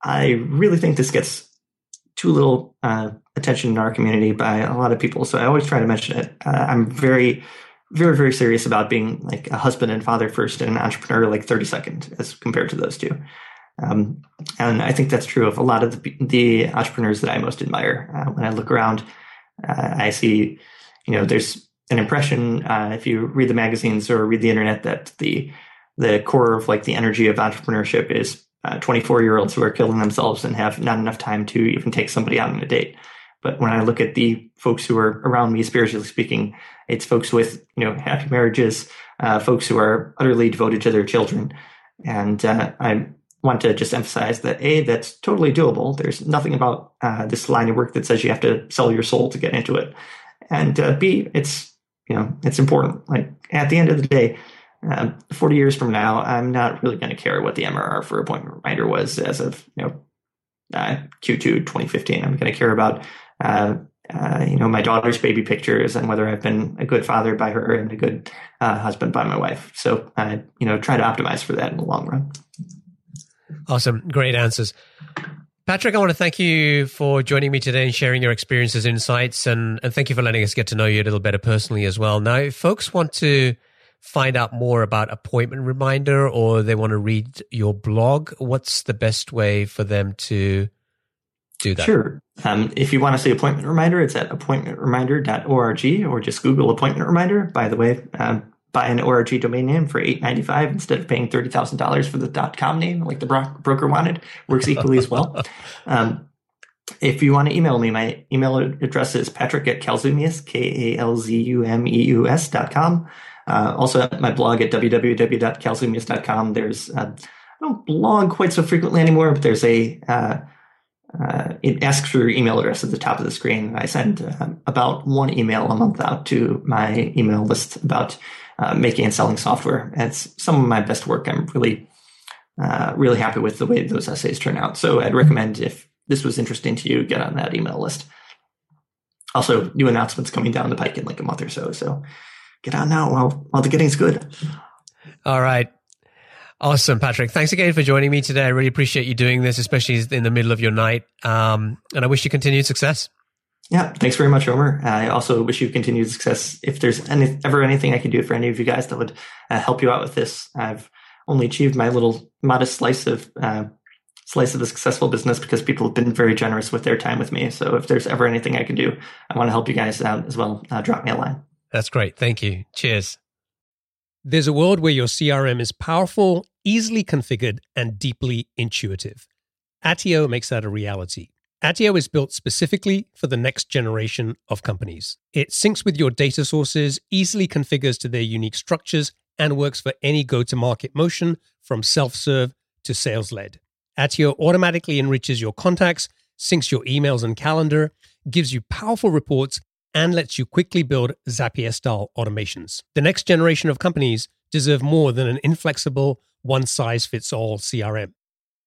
I really think this gets too little uh, attention in our community by a lot of people. So I always try to mention it. Uh, I'm very, very, very serious about being like a husband and father first and an entrepreneur like 30 second as compared to those two. Um, and I think that's true of a lot of the, the entrepreneurs that I most admire. Uh, when I look around, uh, I see, you know, there's an impression uh, if you read the magazines or read the internet that the the core of like the energy of entrepreneurship is 24 uh, year olds who are killing themselves and have not enough time to even take somebody out on a date. But when I look at the folks who are around me, spiritually speaking, it's folks with you know happy marriages, uh, folks who are utterly devoted to their children, and uh, I want to just emphasize that a that's totally doable. There's nothing about uh, this line of work that says you have to sell your soul to get into it, and uh, b it's you know it's important. Like at the end of the day, um, 40 years from now, I'm not really going to care what the MRR for appointment reminder was as of you know uh, Q2 2015. I'm going to care about uh, uh, you know my daughter's baby pictures and whether I've been a good father by her and a good uh, husband by my wife. So I you know try to optimize for that in the long run. Awesome, great answers. Patrick, I want to thank you for joining me today and sharing your experiences, insights, and, and thank you for letting us get to know you a little better personally as well. Now, if folks want to find out more about appointment reminder or they want to read your blog, what's the best way for them to do that? Sure. Um, if you want to see appointment reminder, it's at appointmentreminder.org or just Google appointment reminder. By the way, um, buy an ORG domain name for eight ninety five instead of paying thirty thousand dollars for the dot .com name like the bro- broker wanted. Works equally as well. Um, if you want to email me, my email address is patrick at kalzumeus, K-A-L-Z-U-M-E-U-S dot com. Uh, also, at my blog at www.kalzumeus.com, there's, uh, I don't blog quite so frequently anymore, but there's a, uh, uh it asks for your email address at the top of the screen. I send uh, about one email a month out to my email list about uh, making and selling software. And it's some of my best work. I'm really, really happy with the way those essays turn out. So I'd recommend if this was interesting to you, get on that email list. Also, new announcements coming down the pike in like a month or so. So get on now while while the getting's good. All right. Awesome, Patrick. Thanks again for joining me today. I really appreciate you doing this, especially in the middle of your night. Um, and I wish you continued success. Yeah, thanks very much, Omer. I also wish you continued success. If there's any, ever anything I can do for any of you guys that would uh, help you out with this, I've only achieved my little modest slice of uh, slice of a successful business because people have been very generous with their time with me. So if there's ever anything I can do, I want to help you guys out as well. Uh, drop me a line. That's great. Thank you. Cheers. There's a world where your CRM is powerful, easily configured, and deeply intuitive. Attio makes that a reality. Attio is built specifically for the next generation of companies. It syncs with your data sources, easily configures to their unique structures, and works for any go to market motion from self serve to sales led. Attio automatically enriches your contacts, syncs your emails and calendar, gives you powerful reports, and lets you quickly build Zapier style automations. The next generation of companies deserve more than an inflexible, one size fits all CRM.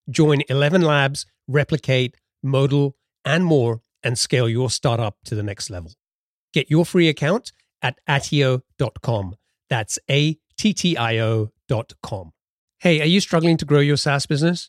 Join 11 Labs, Replicate, Modal, and more, and scale your startup to the next level. Get your free account at attio.com. That's A T T I O.com. Hey, are you struggling to grow your SaaS business?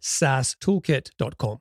SaaStoolkit.com.